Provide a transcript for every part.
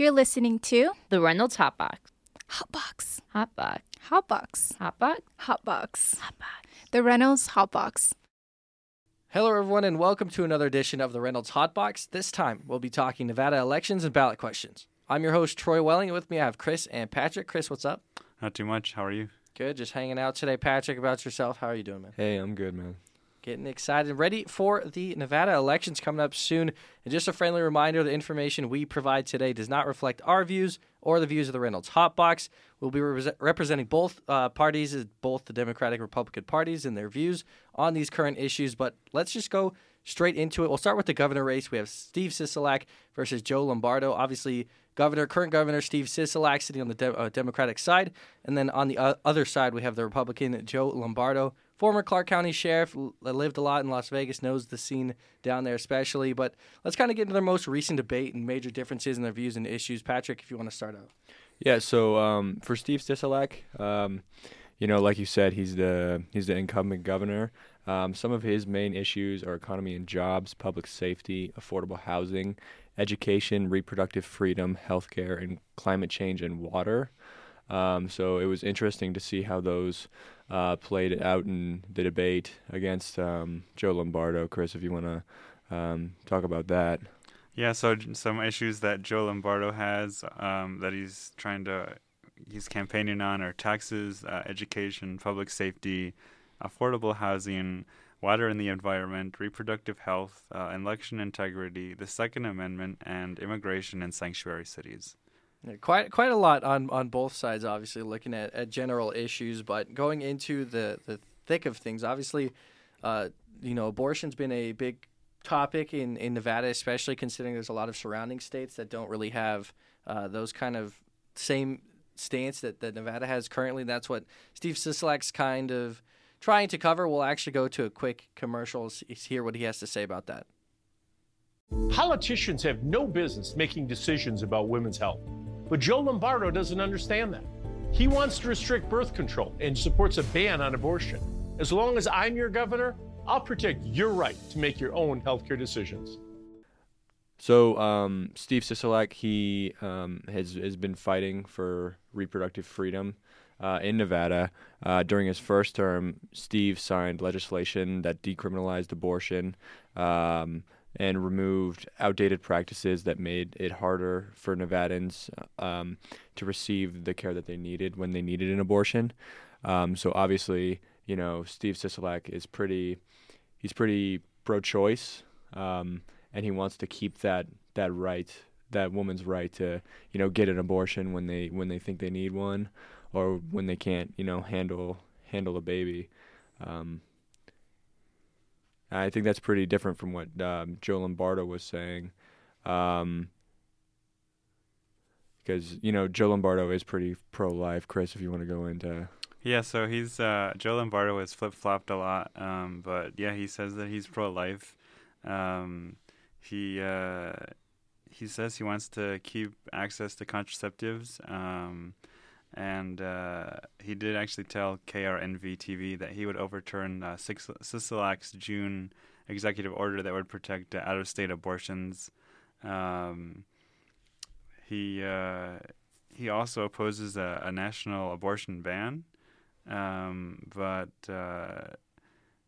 You're listening to The Reynolds Hotbox. Hotbox. Hotbox. Hotbox. Hotbox. Hotbox. Hotbox. The Reynolds Hotbox. Hello, everyone, and welcome to another edition of the Reynolds Hotbox. This time, we'll be talking Nevada elections and ballot questions. I'm your host, Troy Welling, and with me I have Chris and Patrick. Chris, what's up? Not too much. How are you? Good, just hanging out today. Patrick, about yourself, how are you doing, man? Hey, I'm good, man. Getting excited, ready for the Nevada elections coming up soon. And just a friendly reminder the information we provide today does not reflect our views or the views of the Reynolds Hotbox. We'll be re- representing both uh, parties, both the Democratic and Republican parties, and their views on these current issues. But let's just go straight into it. We'll start with the governor race. We have Steve Sisolak versus Joe Lombardo. Obviously, governor, current governor Steve Sisolak sitting on the de- uh, Democratic side, and then on the uh, other side we have the Republican Joe Lombardo, former Clark County sheriff, l- lived a lot in Las Vegas, knows the scene down there especially. But let's kind of get into their most recent debate and major differences in their views and issues. Patrick, if you want to start out. Yeah, so um, for Steve Sisolak, um, you know, like you said, he's the he's the incumbent governor. Um, some of his main issues are economy and jobs, public safety, affordable housing, education, reproductive freedom, healthcare, and climate change and water. Um, so it was interesting to see how those uh, played out in the debate against um, Joe Lombardo. Chris, if you want to um, talk about that. Yeah, so some issues that Joe Lombardo has um, that he's trying to, he's campaigning on are taxes, uh, education, public safety, affordable housing, water and the environment, reproductive health, uh, election integrity, the Second Amendment, and immigration and sanctuary cities. Yeah, quite quite a lot on, on both sides, obviously, looking at, at general issues, but going into the, the thick of things, obviously, uh, you know, abortion's been a big topic in, in Nevada, especially considering there's a lot of surrounding states that don't really have uh, those kind of same stance that, that Nevada has currently. That's what Steve Sisolak's kind of trying to cover. We'll actually go to a quick commercial, s- hear what he has to say about that. Politicians have no business making decisions about women's health. But Joe Lombardo doesn't understand that. He wants to restrict birth control and supports a ban on abortion. As long as I'm your governor, I'll protect your right to make your own healthcare decisions. So um, Steve Sisolak, he um, has has been fighting for reproductive freedom uh, in Nevada. Uh, during his first term, Steve signed legislation that decriminalized abortion um, and removed outdated practices that made it harder for Nevadans um, to receive the care that they needed when they needed an abortion. Um, so obviously, you know, Steve Sisolak is pretty, he's pretty pro-choice. Um, and he wants to keep that that right that woman's right to you know get an abortion when they when they think they need one or when they can't you know handle handle a baby um, I think that's pretty different from what um, Joe Lombardo was saying um, because you know Joe Lombardo is pretty pro-life Chris if you want to go into Yeah, so he's uh, Joe Lombardo has flip flopped a lot, um, but yeah, he says that he's pro life. Um, he uh, he says he wants to keep access to contraceptives, um, and uh, he did actually tell KRNV TV that he would overturn uh, Sisolak's June executive order that would protect uh, out of state abortions. Um, he uh, he also opposes a, a national abortion ban um, but uh,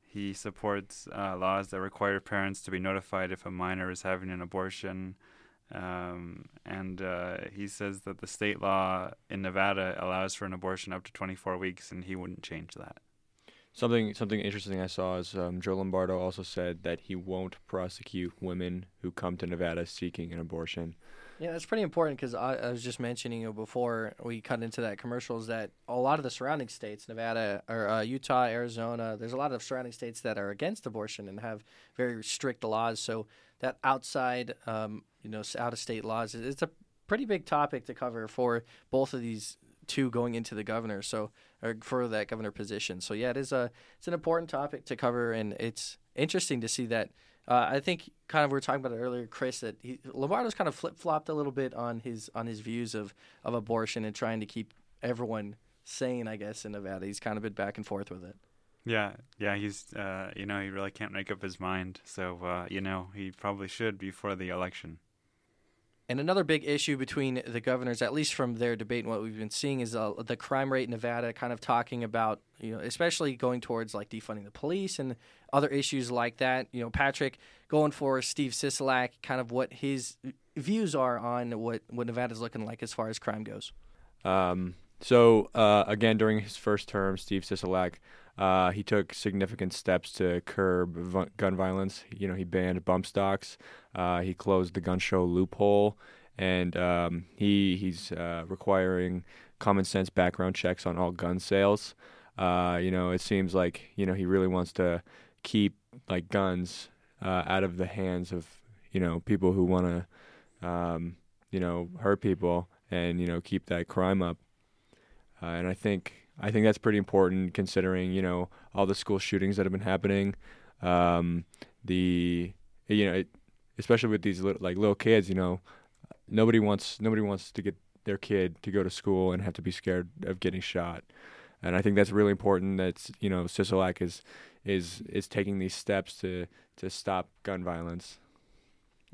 he supports uh, laws that require parents to be notified if a minor is having an abortion. Um, and uh, he says that the state law in Nevada allows for an abortion up to 24 weeks, and he wouldn't change that. Something something interesting I saw is um, Joe Lombardo also said that he won't prosecute women who come to Nevada seeking an abortion. Yeah, that's pretty important because I, I was just mentioning you know, before we cut into that commercials that a lot of the surrounding states, Nevada or uh, Utah, Arizona, there's a lot of surrounding states that are against abortion and have very strict laws. So that outside, um, you know, out of state laws. It's a pretty big topic to cover for both of these two going into the governor. So or for that governor position. So yeah, it is a it's an important topic to cover, and it's interesting to see that. Uh, I think kind of we were talking about it earlier, Chris, that he, Lombardo's kind of flip flopped a little bit on his on his views of, of abortion and trying to keep everyone sane. I guess in Nevada, he's kind of been back and forth with it. Yeah, yeah, he's uh, you know he really can't make up his mind, so uh, you know he probably should before the election. And another big issue between the governors, at least from their debate and what we've been seeing, is uh, the crime rate in Nevada. Kind of talking about, you know, especially going towards like defunding the police and other issues like that. You know, Patrick going for Steve Sisolak, kind of what his views are on what what Nevada's looking like as far as crime goes. Um, so uh, again, during his first term, Steve Sisolak, uh, he took significant steps to curb v- gun violence. You know, he banned bump stocks, uh, he closed the gun show loophole, and um, he he's uh, requiring common sense background checks on all gun sales. Uh, you know, it seems like you know he really wants to keep like guns uh, out of the hands of you know people who want to um, you know hurt people and you know keep that crime up. Uh, and I think I think that's pretty important considering you know all the school shootings that have been happening. Um, the you know it, especially with these li- like little kids, you know, nobody wants nobody wants to get their kid to go to school and have to be scared of getting shot. And I think that's really important. That you know Sisolak is is is taking these steps to to stop gun violence.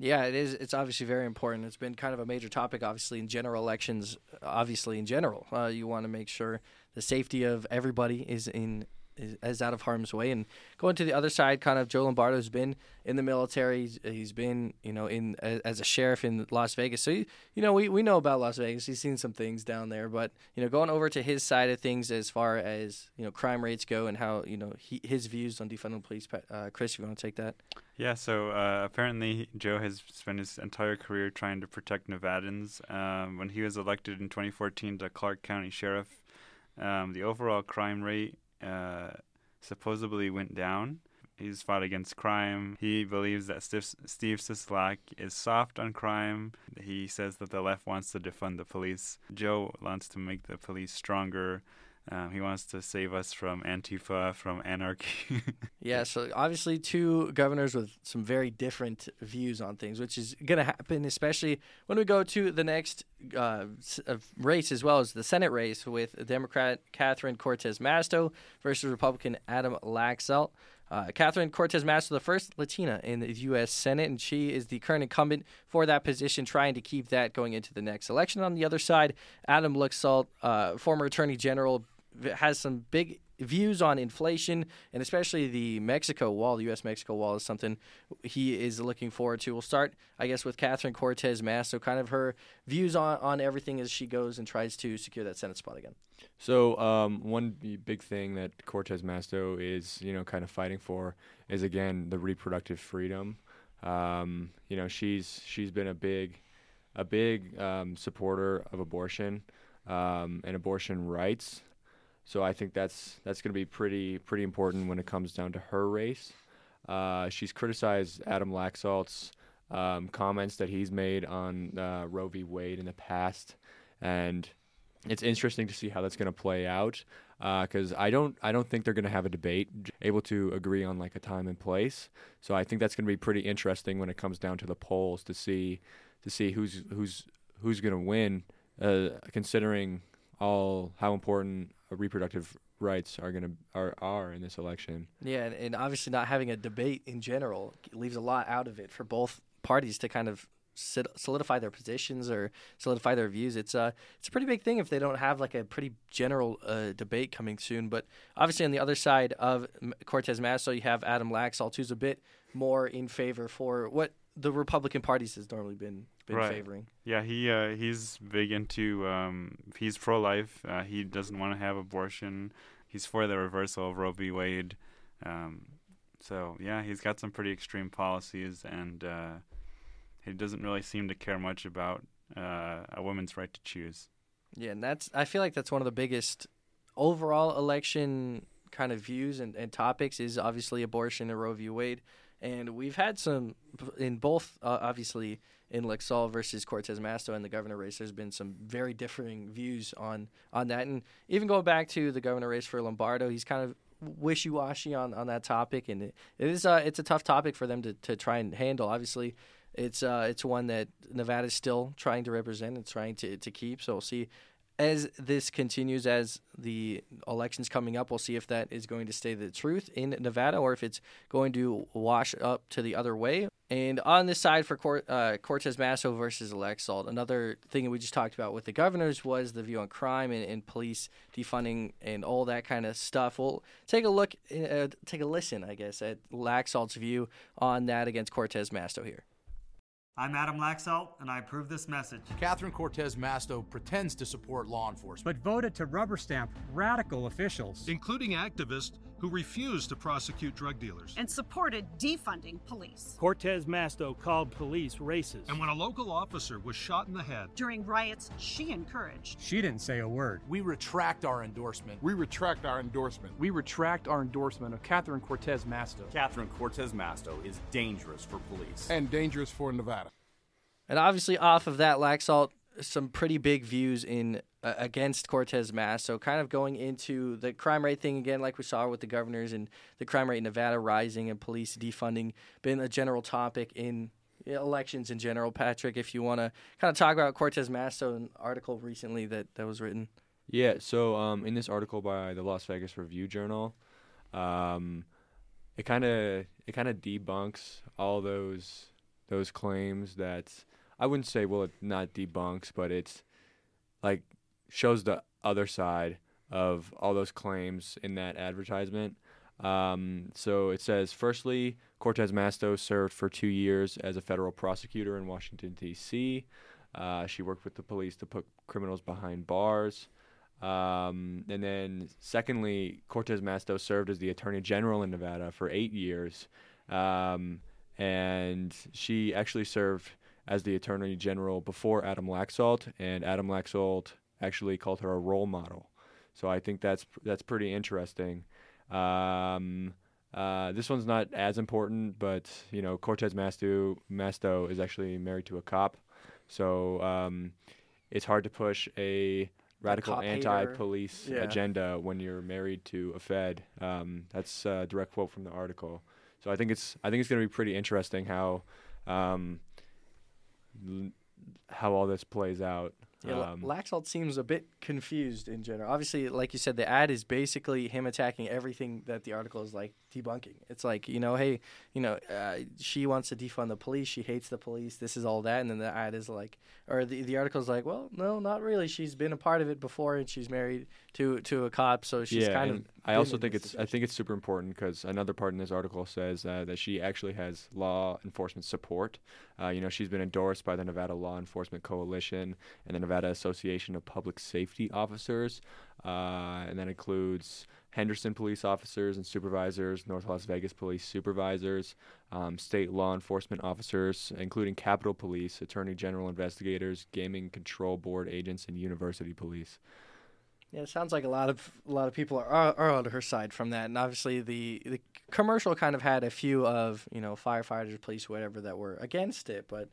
Yeah, it is. It's obviously very important. It's been kind of a major topic, obviously, in general elections. Obviously, in general, uh, you want to make sure the safety of everybody is in is, out of harm's way. And going to the other side, kind of Joe Lombardo's been in the military. He's, he's been, you know, in as a sheriff in Las Vegas. So you, you know, we we know about Las Vegas. He's seen some things down there. But you know, going over to his side of things as far as you know crime rates go and how you know he, his views on defunding police. Uh, Chris, you want to take that? Yeah, so uh, apparently Joe has spent his entire career trying to protect Nevadans. Um, when he was elected in 2014 to Clark County Sheriff, um, the overall crime rate uh, supposedly went down. He's fought against crime. He believes that Steve, Sisolak is soft on crime. He says that the left wants to defund the police. Joe wants to make the police stronger. Um, he wants to save us from Antifa, from anarchy. yeah, so obviously two governors with some very different views on things, which is going to happen, especially when we go to the next uh, race as well as the Senate race with Democrat Catherine Cortez Masto versus Republican Adam Laxalt. Uh, Catherine Cortez Masto, the first Latina in the U.S. Senate, and she is the current incumbent for that position, trying to keep that going into the next election. On the other side, Adam Laxalt, uh, former Attorney General, has some big views on inflation and especially the Mexico wall, the U.S. Mexico wall is something he is looking forward to. We'll start, I guess, with Catherine Cortez Masto, kind of her views on, on everything as she goes and tries to secure that Senate spot again. So um, one big thing that Cortez Masto is, you know, kind of fighting for is again the reproductive freedom. Um, you know, she's she's been a big a big um, supporter of abortion um, and abortion rights. So I think that's that's going to be pretty pretty important when it comes down to her race. Uh, she's criticized Adam Laxalt's um, comments that he's made on uh, Roe v. Wade in the past, and it's interesting to see how that's going to play out. Because uh, I don't I don't think they're going to have a debate able to agree on like a time and place. So I think that's going to be pretty interesting when it comes down to the polls to see to see who's who's who's going to win, uh, considering all how important reproductive rights are going to are are in this election. Yeah, and, and obviously not having a debate in general leaves a lot out of it for both parties to kind of solidify their positions or solidify their views. It's a it's a pretty big thing if they don't have like a pretty general uh, debate coming soon. But obviously on the other side of Cortez Masto, you have Adam Laxalt, who's a bit more in favor for what the Republican parties has normally been been right. favoring. Yeah, he uh, he's big into um, he's pro life. Uh, he doesn't want to have abortion. He's for the reversal of Roe v. Wade. Um, so yeah, he's got some pretty extreme policies, and uh, he doesn't really seem to care much about uh, a woman's right to choose. Yeah, and that's I feel like that's one of the biggest overall election kind of views and, and topics is obviously abortion and Roe v. Wade. And we've had some in both, uh, obviously, in Laxalt versus Cortez Masto and the governor race. There's been some very differing views on on that, and even going back to the governor race for Lombardo, he's kind of wishy washy on, on that topic, and it, it is uh, it's a tough topic for them to, to try and handle. Obviously, it's uh, it's one that Nevada is still trying to represent and trying to, to keep. So we'll see as this continues, as the elections coming up, we'll see if that is going to stay the truth in Nevada or if it's going to wash up to the other way. And on this side for uh, Cortez Masto versus Laxalt, another thing that we just talked about with the governors was the view on crime and, and police defunding and all that kind of stuff. We'll take a look, uh, take a listen, I guess, at Laxalt's view on that against Cortez Masto here. I'm Adam Laxalt, and I approve this message. Catherine Cortez Masto pretends to support law enforcement. but voted to rubber stamp radical officials. including activists who refused to prosecute drug dealers. and supported defunding police. Cortez Masto called police racist. And when a local officer was shot in the head, During riots she encouraged. She didn't say a word. We retract our endorsement. We retract our endorsement. We retract our endorsement of Catherine Cortez Masto. Catherine Cortez Masto is dangerous for police. And dangerous for Nevada. And obviously, off of that, Laxalt, some pretty big views in uh, against Cortez Mass. So, kind of going into the crime rate thing again, like we saw with the governors and the crime rate in Nevada rising and police defunding, been a general topic in elections in general. Patrick, if you want to kind of talk about Cortez Mass, so an article recently that, that was written. Yeah, so um, in this article by the Las Vegas Review Journal, um, it kind of it kind of debunks all those those claims that I wouldn't say well it not debunks, but it's like shows the other side of all those claims in that advertisement. Um, so it says, firstly, Cortez Masto served for two years as a federal prosecutor in Washington, D.C. Uh, she worked with the police to put criminals behind bars. Um, and then, secondly, Cortez Masto served as the Attorney General in Nevada for eight years. Um, and she actually served as the Attorney General before Adam Laxalt, and Adam Laxalt actually called her a role model. So I think that's that's pretty interesting. Um, uh, this one's not as important, but you know Cortez Masto Masto is actually married to a cop, so um, it's hard to push a radical anti-police Yeah. agenda when you're married to a Fed. Um, that's a direct quote from the article. So I think it's I think it's going to be pretty interesting how um, how all this plays out. Yeah, Um, Laxalt seems a bit confused in general. Obviously, like you said, the ad is basically him attacking everything that the article is like debunking. It's like, you know, hey, you know, uh, she wants to defund the police. She hates the police. This is all that. And then the ad is like, or the, the article is like, well, no, not really. She's been a part of it before and she's married to to a cop. So she's yeah, kind of. I also think it's I think it's super important because another part in this article says uh, that she actually has law enforcement support. Uh, you know, she's been endorsed by the Nevada Law Enforcement Coalition and the Nevada Association of Public Safety Officers, uh, and that includes Henderson police officers and supervisors, North Las Vegas police supervisors, um, state law enforcement officers, including Capitol Police, Attorney General investigators, Gaming Control Board agents, and University Police. Yeah, it sounds like a lot of a lot of people are, are, on her side from that, and obviously the the commercial kind of had a few of you know firefighters, police, whatever that were against it, but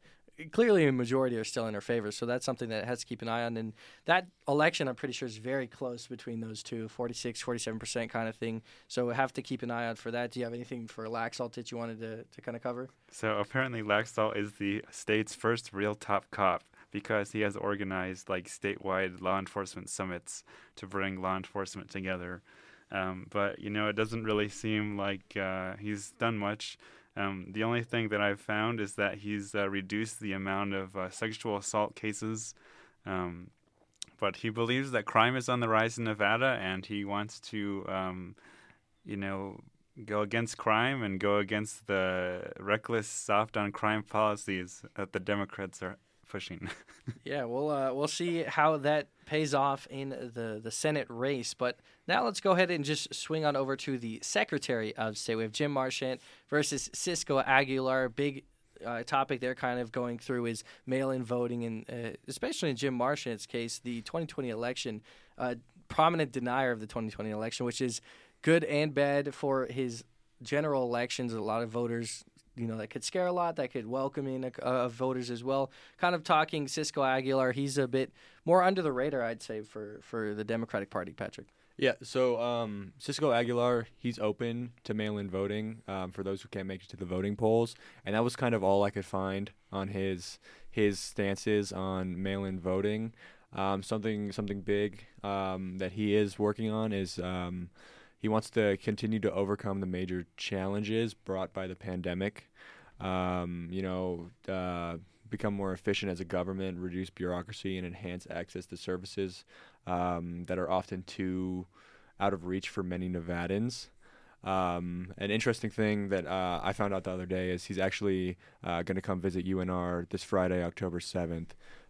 clearly a majority are still in her favor. So that's something that has to keep an eye on. And that election, I'm pretty sure, is very close between those two, 46, 47 percent kind of thing. So we have to keep an eye out for that. Do you have anything for Laxalt that you wanted to, to kind of cover? So apparently, Laxalt is the state's first real top cop because he has organized like statewide law enforcement summits to bring law enforcement together. Um, but you know, it doesn't really seem like uh, he's done much. Um, the only thing that I've found is that he's uh, reduced the amount of uh, sexual assault cases. Um, but he believes that crime is on the rise in Nevada, and he wants to, um, you know, go against crime and go against the reckless, soft on crime policies that the Democrats are pushing. yeah, we'll uh, we'll see how that pays off in the the Senate race. But now let's go ahead and just swing on over to the Secretary of State. We have Jim Marchant versus Cisco Aguilar. Big uh, topic they're kind of going through is mail-in voting, and uh, especially in Jim Marchant's case, the 2020 election. Uh, prominent denier of the 2020 election, which is good and bad for his general elections. A lot of voters you know that could scare a lot that could welcome in uh, voters as well. Kind of talking cisco aguilar he's a bit more under the radar i'd say for for the democratic party patrick. Yeah, so um, Cisco Aguilar, he's open to mail-in voting um, for those who can't make it to the voting polls, and that was kind of all I could find on his his stances on mail-in voting. Um, something something big um, that he is working on is um, he wants to continue to overcome the major challenges brought by the pandemic. Um, you know, uh, become more efficient as a government, reduce bureaucracy, and enhance access to services um, that are often too out of reach for many Nevadans. Um, an interesting thing that uh, I found out the other day is he's actually uh, going to come visit UNR this Friday, October 7th.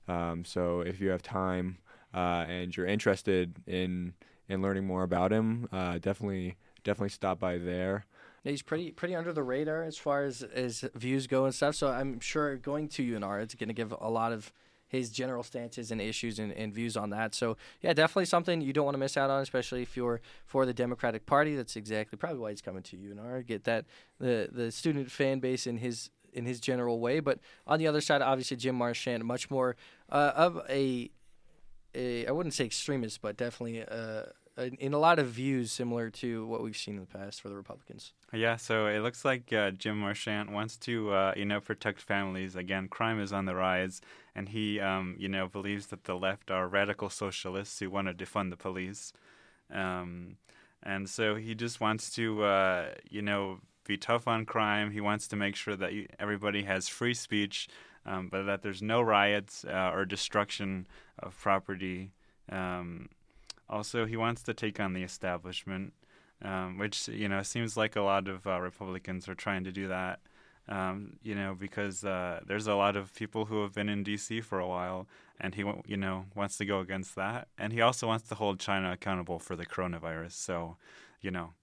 Um, so if you have time uh, and you're interested in in learning more about him, uh, definitely definitely stop by there. He's pretty pretty under the radar as far as as views go and stuff. So I'm sure going to UNR, it's going to give a lot of his general stances and issues and, and views on that. So yeah, definitely something you don't want to miss out on, especially if you're for the Democratic Party. That's exactly probably why he's coming to UNR. Get that the the student fan base in his in his general way. But on the other side, obviously Jim Marchant, much more uh, of a, a I wouldn't say extremist, but definitely uh, in a lot of views similar to what we've seen in the past for the Republicans. Yeah, so it looks like uh, Jim Marchant wants to, uh, you know, protect families. Again, crime is on the rise, and he, um, you know, believes that the left are radical socialists who want to defund the police. Um, and so he just wants to, uh, you know, be tough on crime. He wants to make sure that everybody has free speech, um, but that there's no riots uh, or destruction of property. Um, also, he wants to take on the establishment, um, which you know seems like a lot of uh, Republicans are trying to do that. Um, you know, because uh, there's a lot of people who have been in D.C. for a while, and he, you know, wants to go against that. And he also wants to hold China accountable for the coronavirus. So, you know,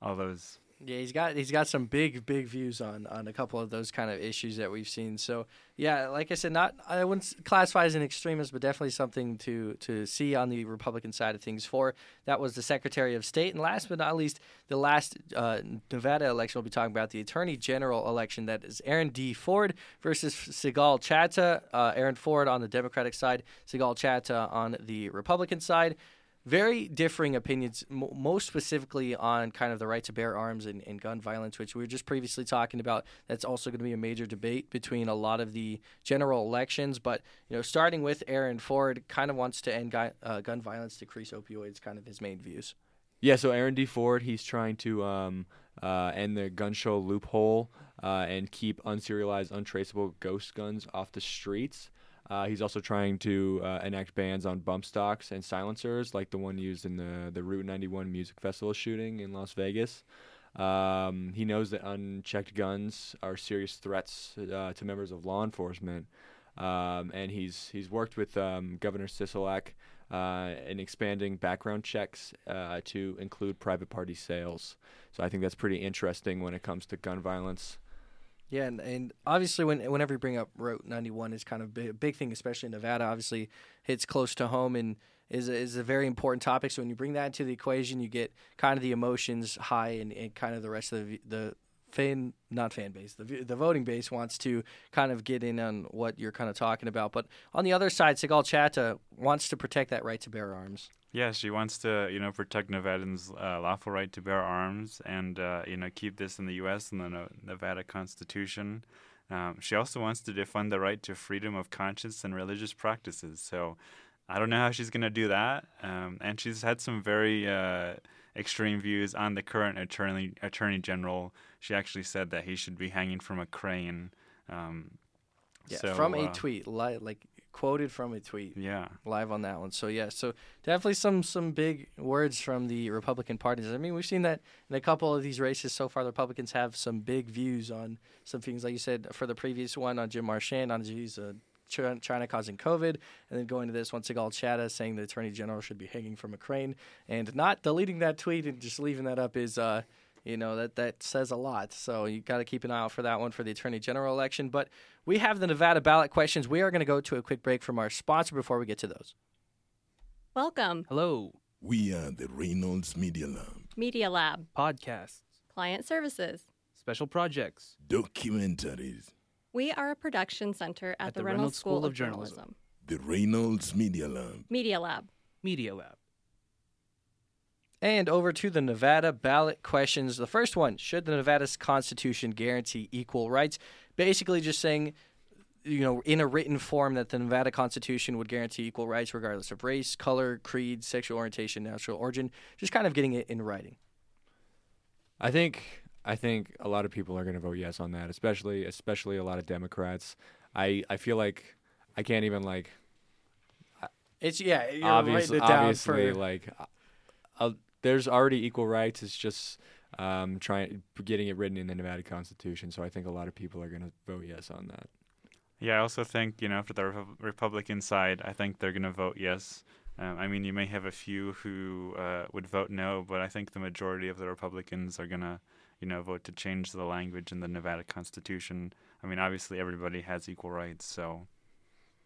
all those yeah, he's got he's got some big big views on on a couple of those kind of issues that we've seen. So yeah, like I said, not I wouldn't classify as an extremist, but definitely something to to see on the Republican side of things. For that was the Secretary of State, and last but not least, the last uh, Nevada election we'll be talking about the Attorney General election. That is Aaron D. Ford versus Sigal Chattah. Uh, Aaron Ford on the Democratic side, Sigal Chattah on the Republican side very differing opinions, m- most specifically on kind of the right to bear arms and, and, gun violence, which we were just previously talking about. That's also going to be a major debate between a lot of the general elections. But you know, starting with Aaron Ford, kind of wants to end gu- uh, gun violence, decrease opioids, kind of his main views. Yeah, so Aaron D. Ford, he's trying to um, uh, end the gun show loophole uh, and keep unserialized, untraceable ghost guns off the streets. Uh, he's also trying to uh, enact bans on bump stocks and silencers, like the one used in the the Route 91 Music Festival shooting in Las Vegas. Um, he knows that unchecked guns are serious threats uh, to members of law enforcement, um, and he's he's worked with um, Governor Sisolak uh, in expanding background checks uh, to include private party sales. So I think that's pretty interesting when it comes to gun violence. Yeah, and, and obviously, when whenever you bring up Route 91 is kind of a big, thing, especially in Nevada. Obviously, hits close to home and is a, is a very important topic. So when you bring that into the equation, you get kind of the emotions high, and, and kind of the rest of the the fan not fan base the the voting base wants to kind of get in on what you're kind of talking about. But on the other side, Sigal Chattah wants to protect that right to bear arms. Yeah, she wants to, you know, protect Nevadans' uh, lawful right to bear arms and, uh, you know, keep this in the U.S. and the Nevada Constitution. Um, she also wants to defend the right to freedom of conscience and religious practices. So I don't know how she's going to do that. Um, and she's had some very uh, extreme views on the current attorney attorney general. She actually said that he should be hanging from a crane. Um, yeah, so, from a uh, tweet, li- like quoted from a tweet. Yeah, live on that one. So yeah, so definitely some some big words from the Republican parties. I mean, we've seen that in a couple of these races so far. The Republicans have some big views on some things, like you said for the previous one on Jim Marchant on geez, uh, China causing COVID, and then going to this once again, Chattah saying the Attorney General should be hanging from a crane, and not deleting that tweet and just leaving that up is. Uh, you know that that says a lot. So you got to keep an eye out for that one for the Attorney General election. But we have the Nevada ballot questions. We are going to go to a quick break from our sponsor before we get to those. Welcome. Hello. We are the Reynolds Media Lab. Media Lab. Podcasts. Client services. Special projects. Documentaries. We are a production center at, at the, the, Reynolds, Reynolds School, School, of, Journalism. Journalism. The Reynolds Media Lab. Media Lab. Media Lab. And over to the Nevada ballot questions. The first one Should the Nevada's Constitution guarantee equal rights? Basically, just saying you know, in a written form that the Nevada Constitution would guarantee equal rights regardless of race, color, creed, sexual orientation, national origin. Just kind of getting it in writing. I think I think a lot of people are going to vote yes on that, especially especially a lot of Democrats. I I feel like I can't even like. It's yeah, you're obviously, it down obviously, for like, uh, uh, there's already equal rights. It's just um, trying getting it written in the Nevada Constitution. So I think a lot of people are going to vote yes on that. Yeah, I also think you know for the Repu- Republican side, I think they're going to vote yes. Um, I mean, you may have a few who uh, would vote no, but I think the majority of the Republicans are going to, you know, vote to change the language in the Nevada Constitution. I mean, obviously everybody has equal rights, so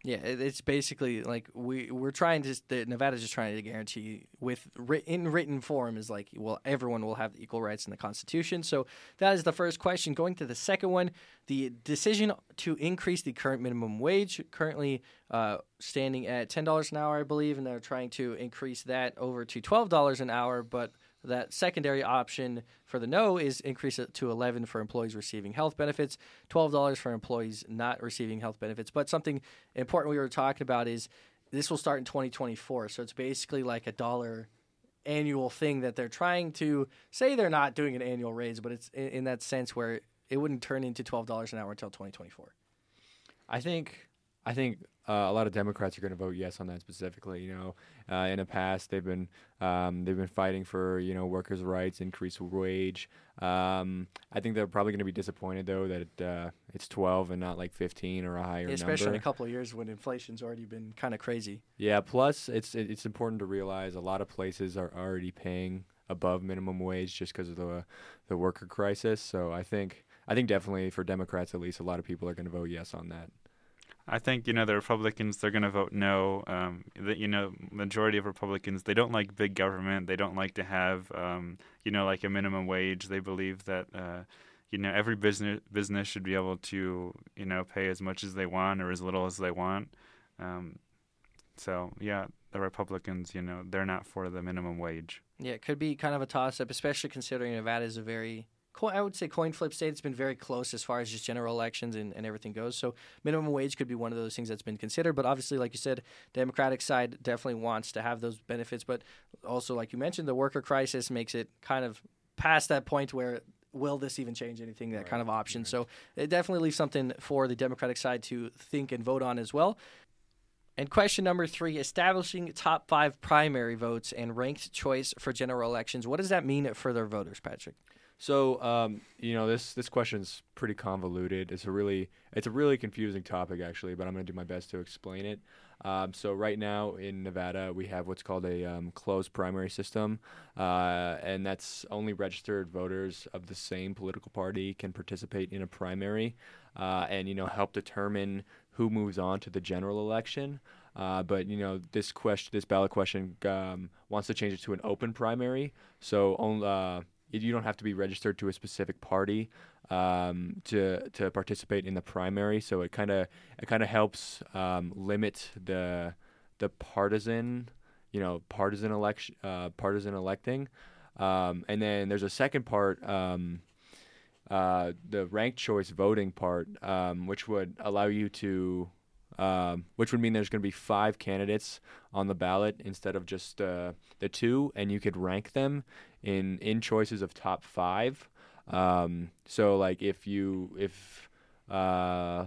Yeah, it's basically like we we're trying to the Nevada's just trying to guarantee with in written form is like well everyone will have equal rights in the Constitution. So that is the first question. Going to the second one, the decision to increase the current minimum wage, currently uh, standing at ten dollars an hour, I believe, and they're trying to increase that over to twelve dollars an hour, but that secondary option for the no is increase it to 11 for employees receiving health benefits, $12 for employees not receiving health benefits. But something important we were talking about is this will start in 2024. So it's basically like a dollar annual thing that they're trying to say they're not doing an annual raise, but it's in, in that sense where it wouldn't turn into $12 an hour until 2024. I think I think uh, a lot of Democrats are going to vote yes on that specifically. You know, uh, in the past they've been um, they've been fighting for you know workers' rights, increased wage. Um, I think they're probably going to be disappointed though that it, uh, it's 12 and not like 15 or a higher Especially number. in a couple of years when inflation's already been kind of crazy. Yeah. Plus, it's it- it's important to realize a lot of places are already paying above minimum wage just because of the the worker crisis. So I think I think definitely for Democrats at least, a lot of people are going to vote yes on that. I think you know the Republicans they're going to vote no. Um, the, you know, majority of Republicans they don't like big government. They don't like to have um, you know like a minimum wage. They believe that uh, you know every business business should be able to you know pay as much as they want or as little as they want. Um, so yeah, the Republicans you know they're not for the minimum wage. Yeah, it could be kind of a toss up, especially considering Nevada is a very, I would say, coin flip state. It's been very close as far as just general elections and, and everything goes. So, minimum wage could be one of those things that's been considered. But obviously, like you said, Democratic side definitely wants to have those benefits. But also, like you mentioned, the worker crisis makes it kind of past that point where will this even change anything? That kind of option. So, it definitely leaves something for the Democratic side to think and vote on as well. And question number three establishing top five primary votes and ranked choice for general elections. What does that mean for their voters, Patrick? So, um, you know, this this question's pretty convoluted. It's a really it's a really confusing topic actually, but I'm going to do my best to explain it. Um, so, right now in Nevada, we have what's called a um, closed primary system, uh, and that's only registered voters of the same political party can participate in a primary, uh, and you know help determine who moves on to the general election. Uh, but you know this question, this ballot question, um, wants to change it to an open primary. So only, uh, you don't have to be registered to a specific party um, to to participate in the primary. So it kind of it kind of helps um, limit the the partisan, you know, partisan election, uh, partisan electing. Um, and then there's a second part. Um, uh, the ranked choice voting part, um, which would allow you to, um, which would mean there's going to be five candidates on the ballot instead of just uh, the two, and you could rank them in in choices of top five. Um, so like if you if uh,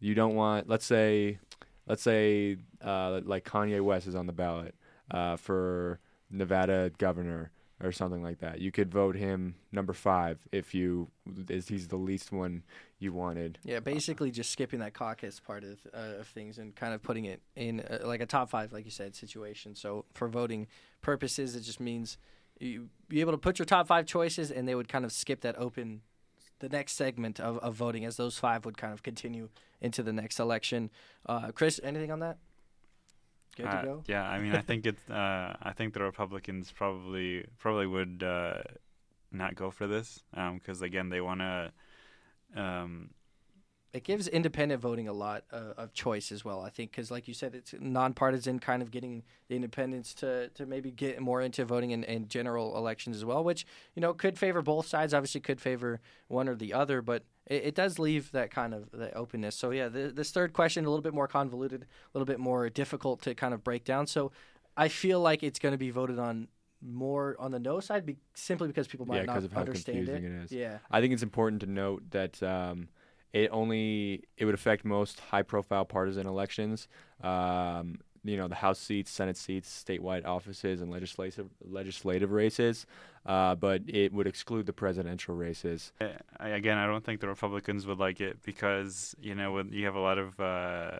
you don't want, let's say, let's say uh, like Kanye West is on the ballot uh, for Nevada governor or something like that. You could vote him number five if you is he's the least one you wanted. Yeah, basically just skipping that caucus part of, uh, of things and kind of putting it in uh, like a top five, like you said, situation. So for voting purposes, it just means you be able to put your top five choices, and they would kind of skip that open, the next segment of, of voting, as those five would kind of continue into the next election. Uh, Chris, anything on that? Good Uh, to go. Yeah, I mean, I think it's. Uh, I think the Republicans probably probably would uh, not go for this because again, they want to. Um, it gives independent voting a lot uh, of choice as well. I think because, like you said, it's nonpartisan, kind of getting the independents to, to maybe get more into voting in, in general elections as well, which you know could favor both sides. Obviously, could favor one or the other, but it, it does leave that kind of the openness. So yeah, the, this third question a little bit more convoluted, a little bit more difficult to kind of break down. So I feel like it's going to be voted on more on the no side, be, simply because people might yeah, not because of how understand confusing it. it is. Yeah, I think it's important to note that um, it only it would affect most high-profile partisan elections. Um, you know, the House seats, Senate seats, statewide offices, and legislative legislative races. Uh, but it would exclude the presidential races. I, again, I don't think the Republicans would like it because you know when you have a lot of uh,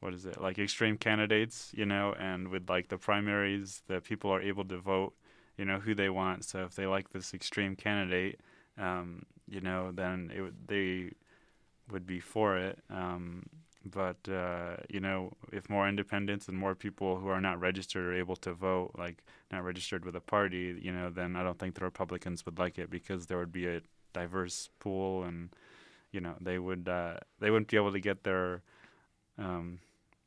what is it like extreme candidates, you know, and with like the primaries, the people are able to vote, you know, who they want. So if they like this extreme candidate, um, you know, then it they would be for it. Um, but uh, you know, if more independents and more people who are not registered are able to vote, like not registered with a party, you know, then I don't think the Republicans would like it because there would be a diverse pool, and you know, they would uh, they wouldn't be able to get their um,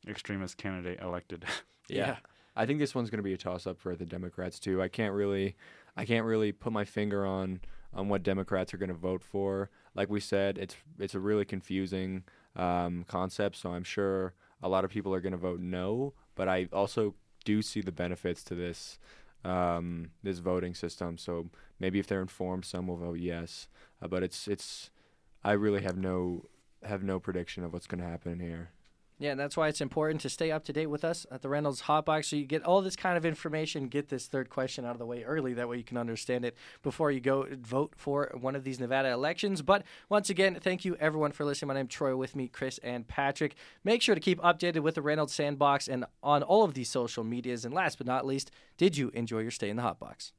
extremist candidate elected. yeah. yeah. I think this one's going to be a toss up for the Democrats too. I can't really, I can't really put my finger on on what Democrats are going to vote for. Like we said, it's it's a really confusing um, concept. So I'm sure a lot of people are going to vote no, but I also do see the benefits to this um, this voting system. So maybe if they're informed, some will vote yes. Uh, but it's it's I really have no have no prediction of what's going to happen here. Yeah, and that's why it's important to stay up to date with us at the Reynolds Hotbox so you get all this kind of information, get this third question out of the way early. That way you can understand it before you go vote for one of these Nevada elections. But once again, thank you everyone for listening. My name is Troy with me, Chris and Patrick. Make sure to keep updated with the Reynolds Sandbox and on all of these social medias. And last but not least, did you enjoy your stay in the Hotbox?